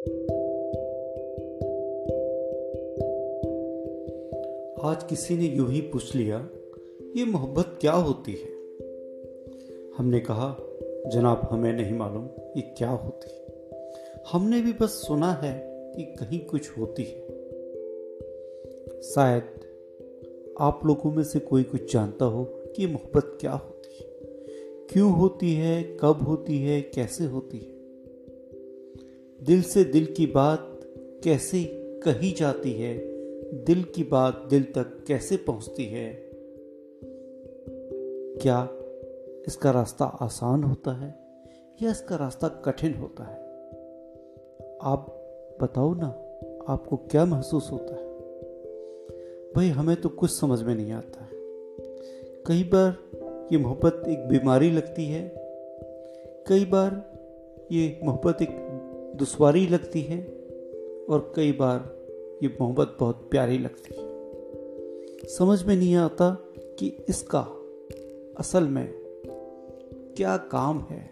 आज किसी ने यूँ ही पूछ लिया, ये मोहब्बत क्या होती है? हमने कहा, जनाब, हमें नहीं मालूम ये क्या होती है। हमने भी बस सुना है कि कहीं कुछ होती है। शायद आप लोगों में से कोई कुछ जानता हो कि मोहब्बत क्या होती है? क्यों होती है? कब होती है? कैसे होती है? दिल से दिल की बात कैसे कही जाती है? दिल की बात दिल तक कैसे पहुँचती है? क्या इसका रास्ता आसान होता है या इसका रास्ता कठिन होता है? आप बताओ ना, आपको क्या महसूस होता है? भाई, हमें तो कुछ समझ में नहीं आता है। कई बार ये मोहब्बत एक बीमारी लगती है। कई बार ये मोहब्बत एक दुश्वारी लगती है और कई बार ये मोहब्बत बहुत प्यारी लगती है। समझ में नहीं आता कि इसका असल में क्या काम है,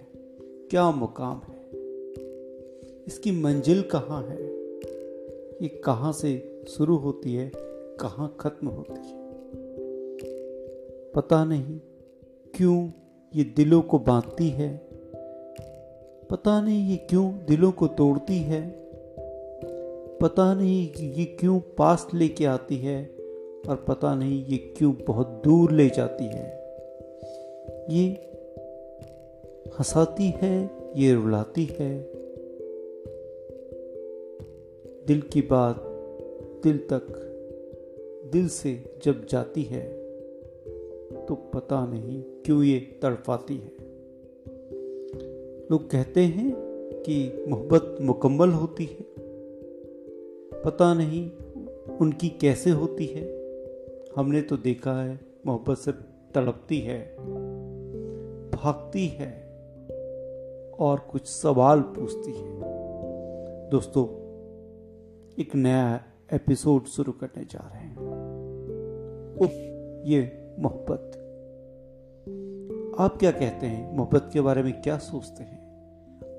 क्या मुकाम है। इसकी मंजिल कहाँ है? ये कहाँ से शुरू होती है, कहाँ खत्म होती है? पता नहीं क्यों ये दिलों को बांधती है पता नहीं ये क्यों दिलों को तोड़ती है। पता नहीं ये क्यों पास लेके आती है और पता नहीं ये क्यों बहुत दूर ले जाती है। ये हंसाती है, ये रुलाती है। दिल की बात दिल तक दिल से जब जाती है तो पता नहीं क्यों ये तड़पाती है। लोग कहते हैं कि मोहब्बत मुकम्मल होती है। पता नहीं उनकी कैसे होती है। हमने तो देखा है मोहब्बत से तड़पती है, भागती है और कुछ सवाल पूछती है। दोस्तों, एक नया एपिसोड शुरू करने जा रहे हैं। उफ, ये मोहब्बत। आप क्या कहते हैं? मोहब्बत के बारे में क्या सोचते हैं?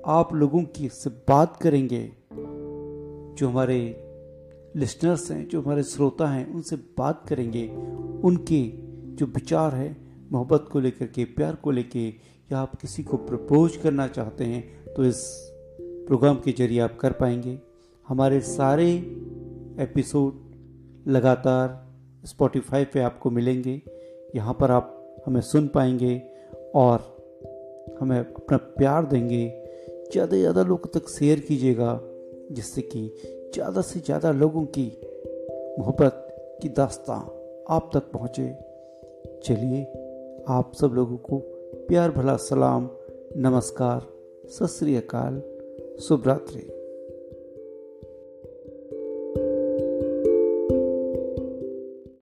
आप लोगों की से बात करेंगे, जो हमारे लिसनर्स हैं, जो हमारे श्रोता हैं, उनसे बात करेंगे। उनके जो विचार है, मोहब्बत को लेकर के, प्यार को लेके, या आप किसी को प्रपोज करना चाहते हैं तो इस प्रोग्राम के ज़रिए आप कर पाएँगे। हमारे सारे एपिसोड लगातार स्पॉटिफाई पे आपको मिलेंगे। यहाँ पर आप हमें सुन पाएँगे और हमें अपना प्यार देंगे। ज़्यादा से ज़्यादा लोगों तक शेयर कीजिएगा, जिससे कि ज़्यादा से ज़्यादा लोगों की मोहब्बत की दास्तान आप तक पहुँचे। चलिए, आप सब लोगों को प्यार भला सलाम, नमस्कार, सत श्री अकाल, शुभ रात्रि।